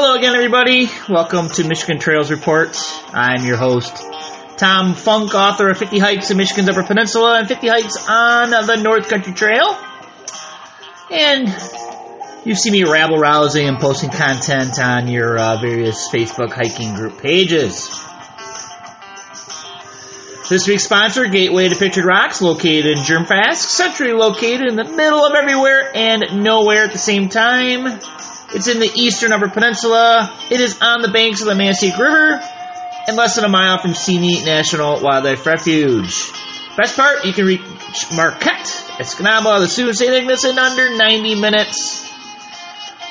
Hello again, everybody. Welcome to Michigan Trails Report. I'm your host, Tom Funk, author of 50 Hikes in Michigan's Upper Peninsula and 50 Hikes on the North Country Trail. And you see me rabble rousing and posting content on your uh, various Facebook hiking group pages. This week's sponsor, Gateway to Pictured Rocks, located in Germfask, centrally located in the middle of everywhere and nowhere at the same time. It's in the eastern Upper Peninsula. It is on the banks of the Manistique River and less than a mile from Seney National Wildlife Refuge. Best part, you can reach Marquette, Escanaba, the Soo St. Ignace in under 90 minutes.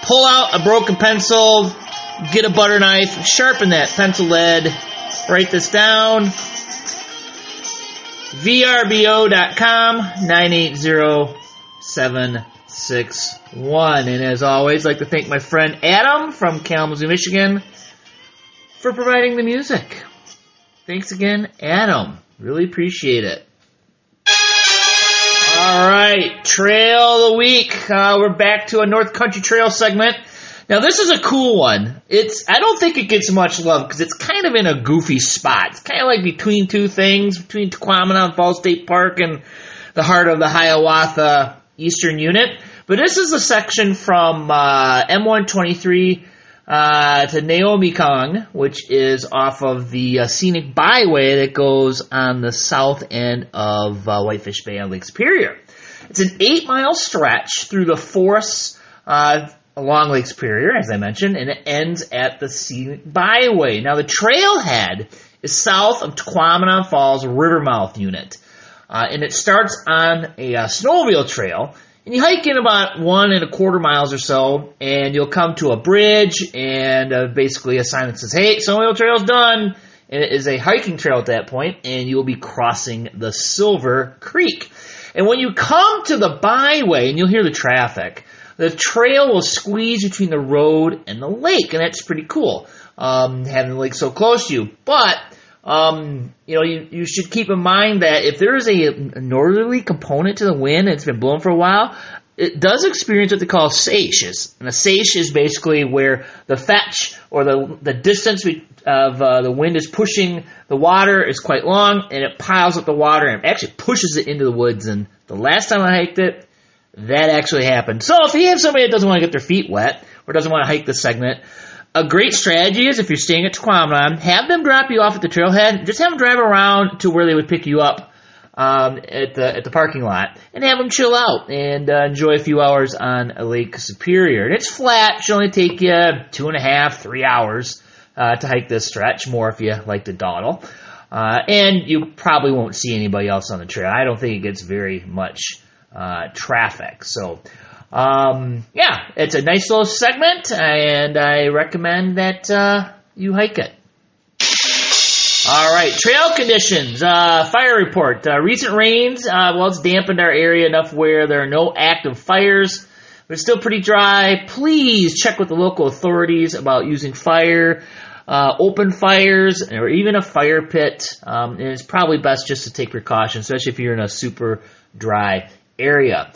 Pull out a broken pencil, get a butter knife, sharpen that pencil lead, write this down. VRBO.com 980761. And as always, I'd like to thank my friend Adam from Kalamazoo, Michigan for providing the music. Thanks again, Adam. Really appreciate it. All right, Trail of the Week. Uh, we're back to a North Country Trail segment. Now this is a cool one. It's I don't think it gets much love because it's kind of in a goofy spot. It's kind of like between two things, between Tahquamenon Falls State Park and the heart of the Hiawatha Eastern Unit. But this is a section from uh, M123 uh, to Kong, which is off of the uh, scenic byway that goes on the south end of uh, Whitefish Bay on Lake Superior. It's an eight mile stretch through the forests uh, along Lake Superior, as I mentioned, and it ends at the scenic byway. Now, the trailhead is south of Tahquamenon Falls Rivermouth Unit, uh, and it starts on a uh, snowmobile trail. And you hike in about one and a quarter miles or so, and you'll come to a bridge and uh, basically a sign that says, "Hey, snowmobile trail's done." And it is a hiking trail at that point, and you will be crossing the Silver Creek. And when you come to the byway, and you'll hear the traffic, the trail will squeeze between the road and the lake, and that's pretty cool. Um, having the lake so close to you, but um, you know, you, you should keep in mind that if there is a, northerly component to the wind, and it's been blowing for a while, it does experience what they call seiches. And a seiche is basically where the fetch or the, the distance of uh, the wind is pushing the water is quite long and it piles up the water and actually pushes it into the woods. And the last time I hiked it, that actually happened. So if you have somebody that doesn't want to get their feet wet or doesn't want to hike this segment, a great strategy is if you're staying at Tahquamenon, have them drop you off at the trailhead. Just have them drive around to where they would pick you up um, at the at the parking lot, and have them chill out and uh, enjoy a few hours on Lake Superior. And it's flat; it should only take you two and a half, three hours uh, to hike this stretch. More if you like to dawdle. Uh, and you probably won't see anybody else on the trail. I don't think it gets very much uh, traffic. So, um, yeah, it's a nice little segment, and I recommend that uh, you hike it. All right, trail conditions. Uh, fire report. Uh, recent rains, uh, well, it's dampened our area enough where there are no active fires, but it's still pretty dry. Please check with the local authorities about using fire, uh, open fires, or even a fire pit. Um, it's probably best just to take precautions, especially if you're in a super dry area.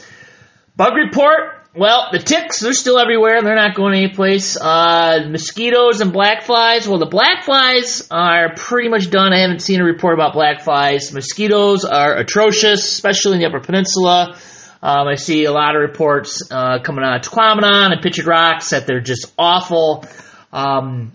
Bug report. Well, the ticks, they're still everywhere. They're not going anyplace. Uh, mosquitoes and black flies. Well, the black flies are pretty much done. I haven't seen a report about black flies. Mosquitoes are atrocious, especially in the Upper Peninsula. Um, I see a lot of reports uh, coming out of Tahquamenon and Pictured Rocks that they're just awful. Um,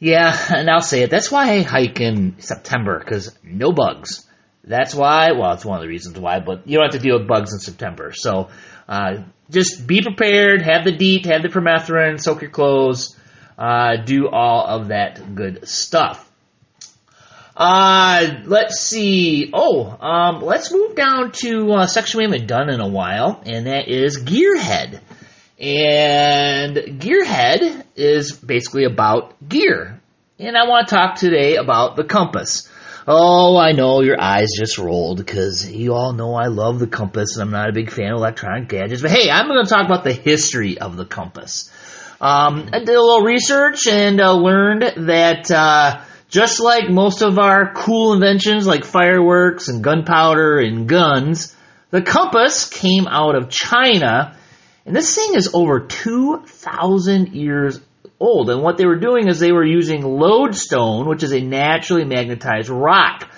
yeah, and I'll say it. That's why I hike in September, because no bugs. That's why, well, it's one of the reasons why, but you don't have to deal with bugs in September. So, uh, just be prepared, have the DEET, have the permethrin, soak your clothes, uh, do all of that good stuff. Uh, let's see. Oh, um, let's move down to a section we haven't done in a while, and that is Gearhead. And Gearhead is basically about gear. And I want to talk today about the compass. Oh, I know your eyes just rolled because you all know I love the compass and I'm not a big fan of electronic gadgets. But hey, I'm going to talk about the history of the compass. Um, I did a little research and uh, learned that uh, just like most of our cool inventions like fireworks and gunpowder and guns, the compass came out of China. And this thing is over 2,000 years old. And what they were doing is they were using lodestone, which is a naturally magnetized rock.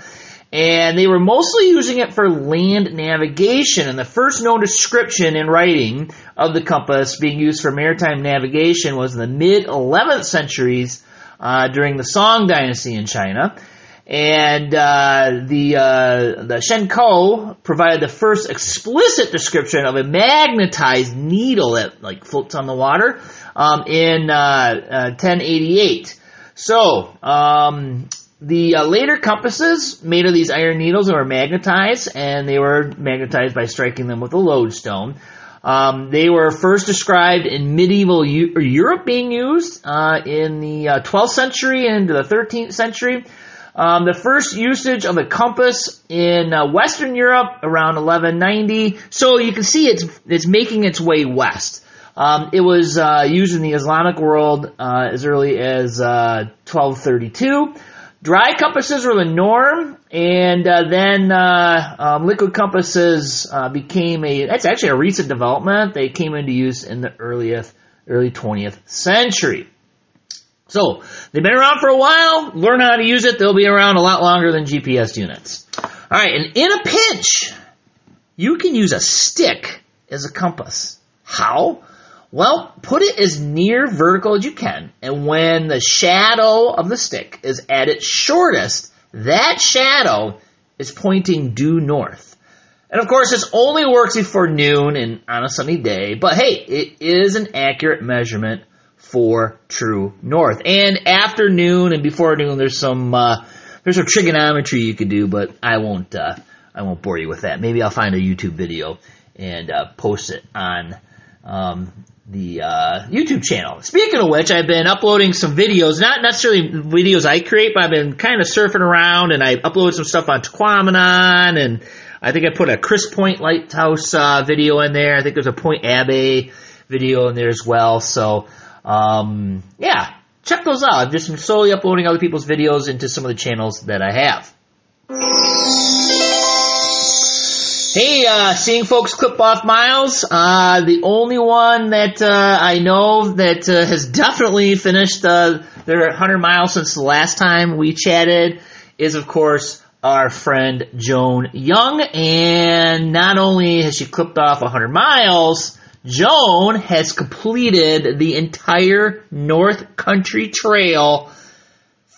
And they were mostly using it for land navigation. And the first known description in writing of the compass being used for maritime navigation was in the mid 11th centuries uh, during the Song Dynasty in China. And uh, the uh, the Shen Kuo provided the first explicit description of a magnetized needle that like floats on the water um, in 1088. Uh, uh, so um, the uh, later compasses made of these iron needles were magnetized, and they were magnetized by striking them with a lodestone. Um, they were first described in medieval U- Europe being used uh, in the uh, 12th century and into the 13th century. Um, the first usage of a compass in uh, Western Europe around 1190. So you can see it's it's making its way west. Um, it was uh, used in the Islamic world uh, as early as 1232. Uh, Dry compasses were the norm, and uh, then uh, um, liquid compasses became a. That's actually a recent development. They came into use in the earliest early 20th century. So they've been around for a while. Learn how to use it. They'll be around a lot longer than GPS units. All right, and in a pinch, you can use a stick as a compass. How? Well, put it as near vertical as you can, and when the shadow of the stick is at its shortest, that shadow is pointing due north. And of course, this only works before noon and on a sunny day, but hey, it is an accurate measurement for true north. And after noon and before noon, there's some uh, there's some trigonometry you could do, but I won't uh, I won't bore you with that. Maybe I'll find a YouTube video and uh, post it on um, the uh, YouTube channel. Speaking of which, I've been uploading some videos, not necessarily videos I create, but I've been kind of surfing around and I uploaded some stuff on Tahquamenon and I think I put a Crisp Point Lighthouse uh, video in there. I think there's a Point Abbaye video in there as well. So um, yeah, check those out. I've just been slowly uploading other people's videos into some of the channels that I have. Hey, uh, seeing folks clip off miles. Uh, the only one that uh, I know that uh, has definitely finished uh, their 100 miles since the last time we chatted is, of course, our friend Joan Young. And not only has she clipped off 100 miles, Joan has completed the entire North Country Trail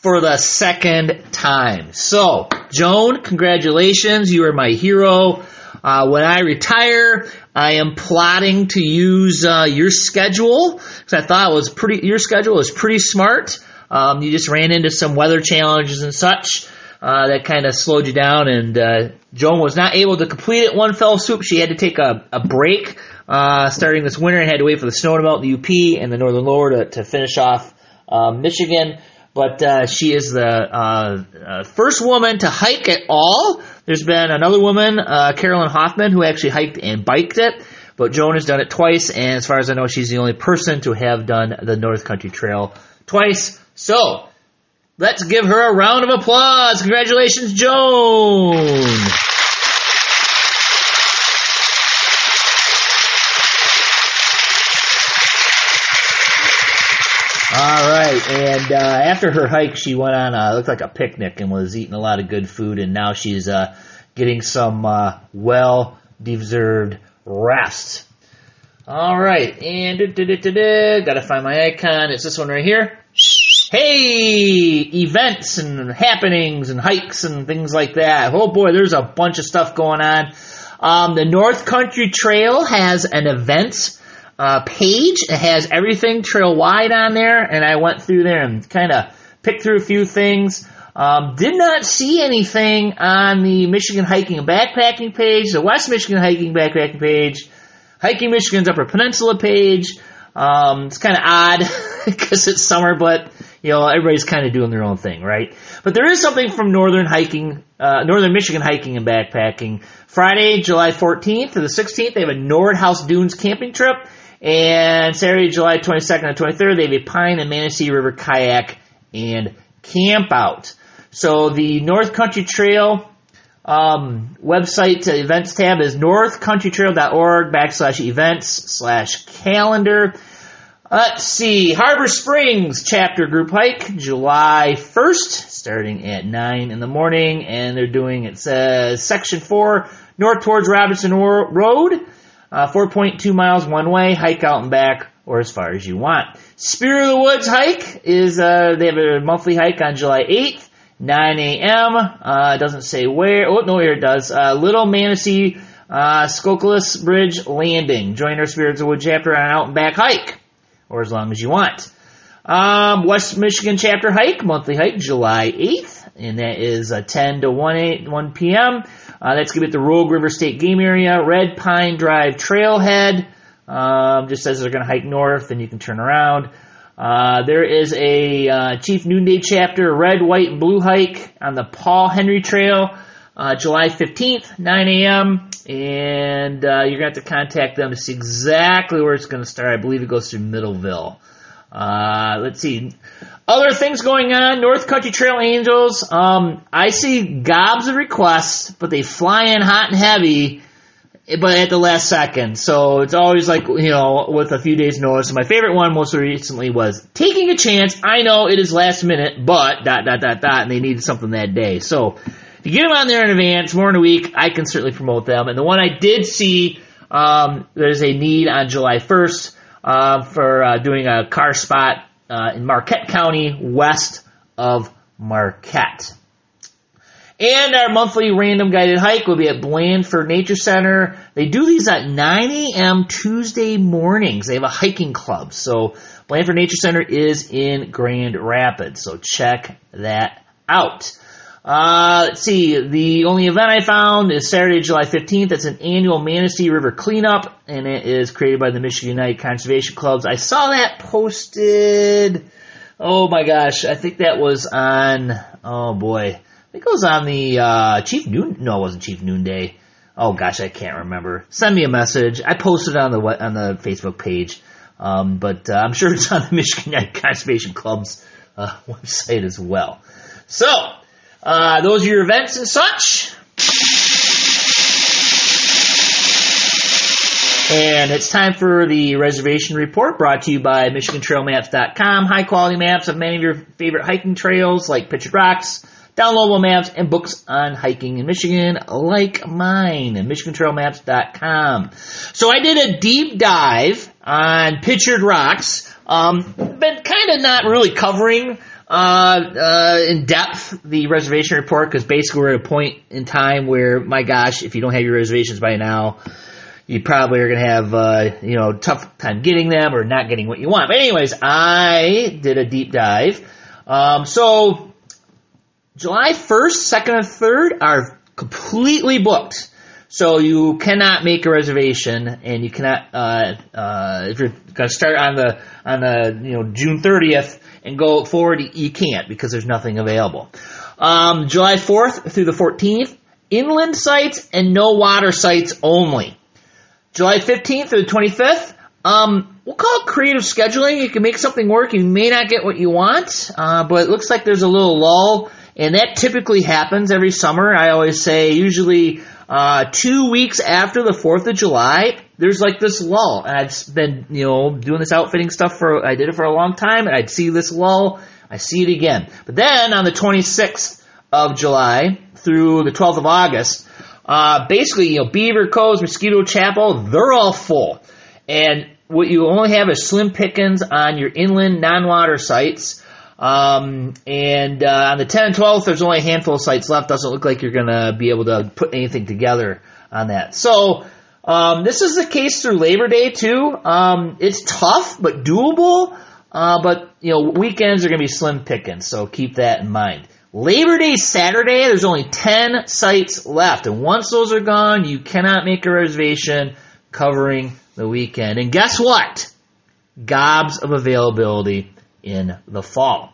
for the second time. So, Joan, congratulations. You are my hero. Uh, when I retire, I am plotting to use uh, your schedule because I thought it was pretty. Your schedule is pretty smart. Um, you just ran into some weather challenges and such uh, that kind of slowed you down, and uh, Joan was not able to complete it one fell swoop. She had to take a, a break uh, starting this winter and had to wait for the snow to melt in the UP and the northern lower to, to finish off um, Michigan. But uh, she is the uh, uh, first woman to hike at all. There's been another woman, uh, Carolyn Hoffman, who actually hiked and biked it. But Joan has done it twice, and as far as I know, she's the only person to have done the North Country Trail twice. So, let's give her a round of applause. Congratulations, Joan! All right, and uh, after her hike, she went on looked like a picnic and was eating a lot of good food, and now she's uh, getting some uh, well deserved rest. All right, and gotta find my icon. It's this one right here. Hey, events and happenings and hikes and things like that. Oh boy, there's a bunch of stuff going on. Um, the North Country Trail has an events uh, page. It has everything trail wide on there, and I went through there and kind of picked through a few things. Um, did not see anything on the Michigan Hiking and Backpacking page, the West Michigan Hiking Backpacking page, Hiking Michigan's Upper Peninsula page. Um, it's kind of odd because it's summer, but you know everybody's kind of doing their own thing, right? But there is something from Northern Hiking, uh, Northern Michigan Hiking and Backpacking. Friday, July 14th to the 16th, they have a Nordhouse Dunes camping trip. And Saturday, July 22nd and 23rd, they have a Pine and Manistee River kayak and camp out. So the North Country Trail um, website events tab is northcountrytrail.org backslash events slash calendar. Let's see. Harbor Springs chapter group hike, July 1st, starting at 9 in the morning. And they're doing, it says, section 4, north towards Robinson Road, uh, 4.2 miles one way, hike out and back, or as far as you want. Spirit of the Woods hike is, uh, they have a monthly hike on July 8th, 9 a.m. Uh, it doesn't say where. Oh, no, here it does. Uh, Little Manistee, uh, Skokolis Bridge Landing. Join our Spirits of the Woods chapter on out and back hike or as long as you want. Um, West Michigan chapter hike, monthly hike, July 8th, and that is uh, 10 to 1, 8, 1 p.m. Uh, that's going to be at the Rogue River State Game Area, Red Pine Drive Trailhead. Um, just says they're going to hike north, and you can turn around. Uh, there is a uh, Chief Noonday chapter, red, white, and blue hike on the Paul Henry Trail, uh, July 15th, 9 a.m and uh, you're going to have to contact them to see exactly where it's going to start. I believe it goes through Middleville. Uh, let's see. Other things going on. North Country Trail Angels. Um, I see gobs of requests, but they fly in hot and heavy, but at the last second. So it's always like, you know, with a few days notice. My favorite one most recently was taking a chance. I know it is last minute, but dot, dot, dot, dot, and they needed something that day. So if you get them on there in advance, more in a week, I can certainly promote them. And the one I did see, um, there's a need on July 1st uh, for uh, doing a car spot uh, in Marquette County, west of Marquette. And our monthly random guided hike will be at Blandford Nature Center. They do these at 9 a.m. Tuesday mornings. They have a hiking club. So Blandford Nature Center is in Grand Rapids. So check that out. Uh, let's see. The only event I found is Saturday, July 15th. It's an annual Manistee River cleanup, and it is created by the Michigan United Conservation Clubs. I saw that posted. Oh my gosh, I think that was on. Oh boy, I think it was on the uh, Chief Noon. No, it wasn't Chief Noonday. Oh gosh, I can't remember. Send me a message. I posted on the on the Facebook page, um, but uh, I'm sure it's on the Michigan United Conservation Club's uh, website as well. So. Uh, those are your events and such. And it's time for the reservation report brought to you by MichiganTrailMaps.com. High quality maps of many of your favorite hiking trails like Pictured Rocks, downloadable maps, and books on hiking in Michigan like mine at MichiganTrailMaps.com. So I did a deep dive on Pictured Rocks. Um, kind of not really covering uh, uh, in depth the reservation report because basically we're at a point in time where, my gosh, if you don't have your reservations by now, you probably are going to have, uh, you know, tough time getting them or not getting what you want. But anyways, I did a deep dive. Um, so July 1st, 2nd, and 3rd are completely booked. So you cannot make a reservation, and you cannot uh, uh, if you're going to start on the on the you know June 30th and go forward, you can't because there's nothing available. Um, July 4th through the 14th, inland sites and no water sites only. July 15th through the 25th, um, we'll call it creative scheduling. You can make something work. You may not get what you want, uh, but it looks like there's a little lull, and that typically happens every summer. I always say usually uh, two weeks after the 4th of July, there's like this lull. And I've been, you know, doing this outfitting stuff for, I did it for a long time, and I'd see this lull, I see it again. But then on the 26th of July through the 12th of August, uh, basically, you know, Beaver Coves, Mosquito Chapel, they're all full. And what you only have is slim pickings on your inland non-water sites. Um, and uh, on the 10 and 12th, there's only a handful of sites left. Doesn't look like you're going to be able to put anything together on that. So um, this is the case through Labor Day too. Um, it's tough but doable. Uh, but you know weekends are going to be slim pickings, so keep that in mind. Labor Day Saturday, there's only 10 sites left, and once those are gone, you cannot make a reservation covering the weekend. And guess what? Gobs of availability in the fall.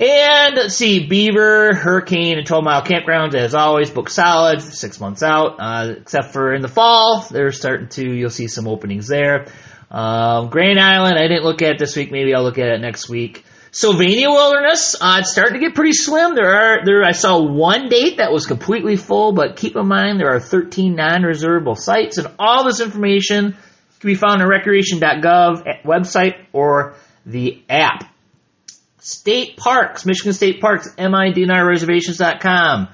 And let's see, Beaver, Hurricane, and 12 Mile Campgrounds, as always, book solid, six months out, uh, except for in the fall, they're starting to, you'll see some openings there. Um, Grand Island, I didn't look at this week, maybe I'll look at it next week. Sylvania Wilderness, uh, it's starting to get pretty slim. There are, there, I saw one date that was completely full, but keep in mind there are 13 non-reservable sites, and all this information can be found on recreation.gov website or the app. State Parks, Michigan State Parks, MIDNRreservations.com.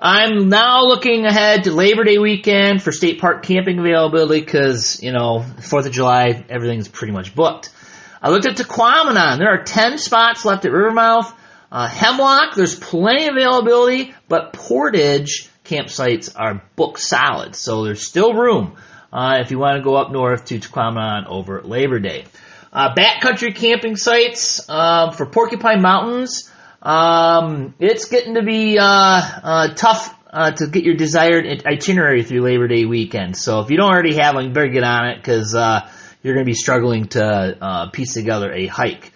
I'm now looking ahead to Labor Day weekend for state park camping availability because, you know, 4th of July, everything's pretty much booked. I looked at Tahquamenon. There are 10 spots left at Rivermouth. Uh, Hemlock, there's plenty of availability, but Portage campsites are booked solid, so there's still room uh, if you want to go up north to Tahquamenon over Labor Day. Uh, backcountry camping sites um, for Porcupine Mountains. Um, it's getting to be uh, uh, tough uh, to get your desired itinerary through Labor Day weekend. So if you don't already have one, better get on it because uh, you're going to be struggling to uh, piece together a hike.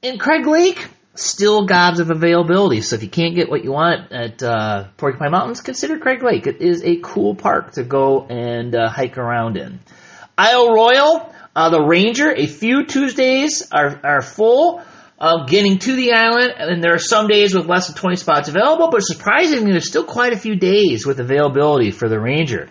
In Craig Lake, still gobs of availability. So if you can't get what you want at uh, Porcupine Mountains, consider Craig Lake. It is a cool park to go and hike around in. Isle Royale, the Ranger, a few Tuesdays are, are full of getting to the island, and there are some days with less than 20 spots available, but surprisingly, there's still quite a few days with availability for the Ranger.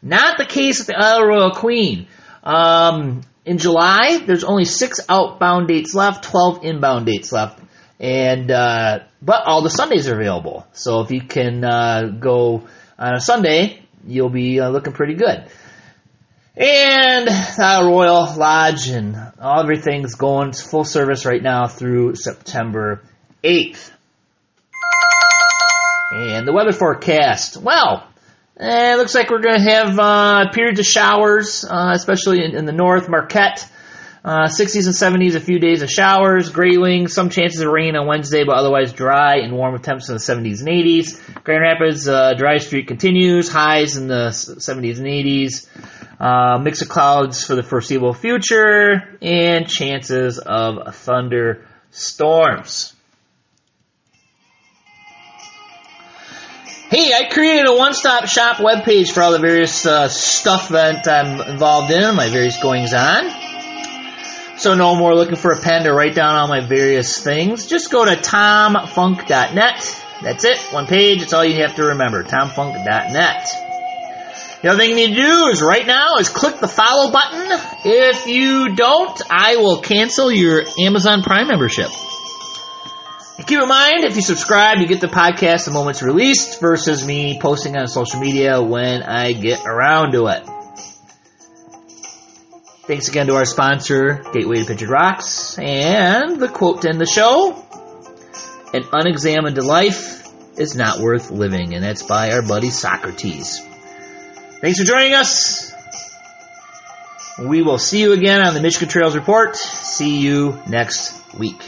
Not the case with the Isle Royale Queen. Um, in July, there's only six outbound dates left, 12 inbound dates left, and uh, but all the Sundays are available. So if you can uh, go on a Sunday, you'll be uh, looking pretty good. And uh, Royal Lodge and everything's going full service right now through September 8th. And the weather forecast. Well, eh, it looks like we're going to have uh, periods of showers, uh, especially in, in, the north. Marquette, uh, 60s and 70s, a few days of showers. Grayling, some chances of rain on Wednesday, but otherwise dry and warm with temps in the 70s and 80s. Grand Rapids, uh, dry streak continues, highs in the 70s and 80s. Uh, mix of clouds for the foreseeable future, and chances of thunderstorms. Hey, I created a one-stop shop webpage for all the various uh, stuff that I'm involved in, my various goings on. So no more looking for a pen to write down all my various things. Just go to tomfunk.net. That's it. One page. It's all you have to remember. tomfunk.net. The other thing you need to do is right now is click the follow button. If you don't, I will cancel your Amazon Prime membership. Keep in mind, if you subscribe, you get the podcast the moment it's released versus me posting on social media when I get around to it. Thanks again to our sponsor, Gateway to Pictured Rocks, and the quote to end the show An unexamined life is not worth living, and that's by our buddy Socrates. Thanks for joining us. We will see you again on the Michigan Trails Report. See you next week.